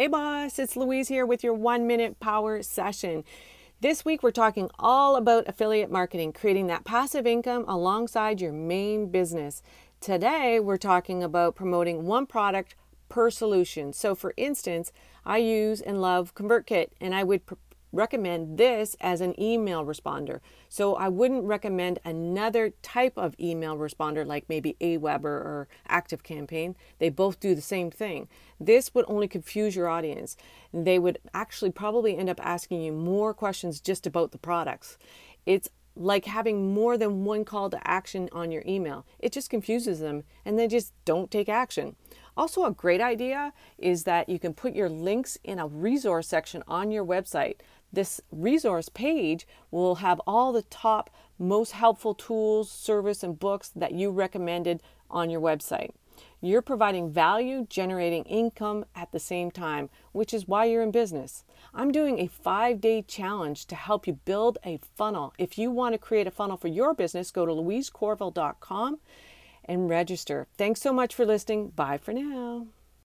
Hey, boss, it's Louise here with your one minute power session. This week, we're talking all about affiliate marketing, creating that passive income alongside your main business. Today, we're talking about promoting one product per solution. So, for instance, I use and love ConvertKit, and I would pr- recommend this as an email responder. So I wouldn't recommend another type of email responder like maybe Aweber or ActiveCampaign. They both do the same thing. This would only confuse your audience. They would actually probably end up asking you more questions just about the products. It's like having more than one call to action on your email. It just confuses them and they just don't take action. Also, a great idea is that you can put your links in a resource section on your website. This resource page will have all the top, most helpful tools, service, and books that you recommended on your website. You're providing value, generating income at the same time, which is why you're in business. I'm doing a five day challenge to help you build a funnel. If you want to create a funnel for your business, go to louisecorville.com and register. Thanks so much for listening. Bye for now.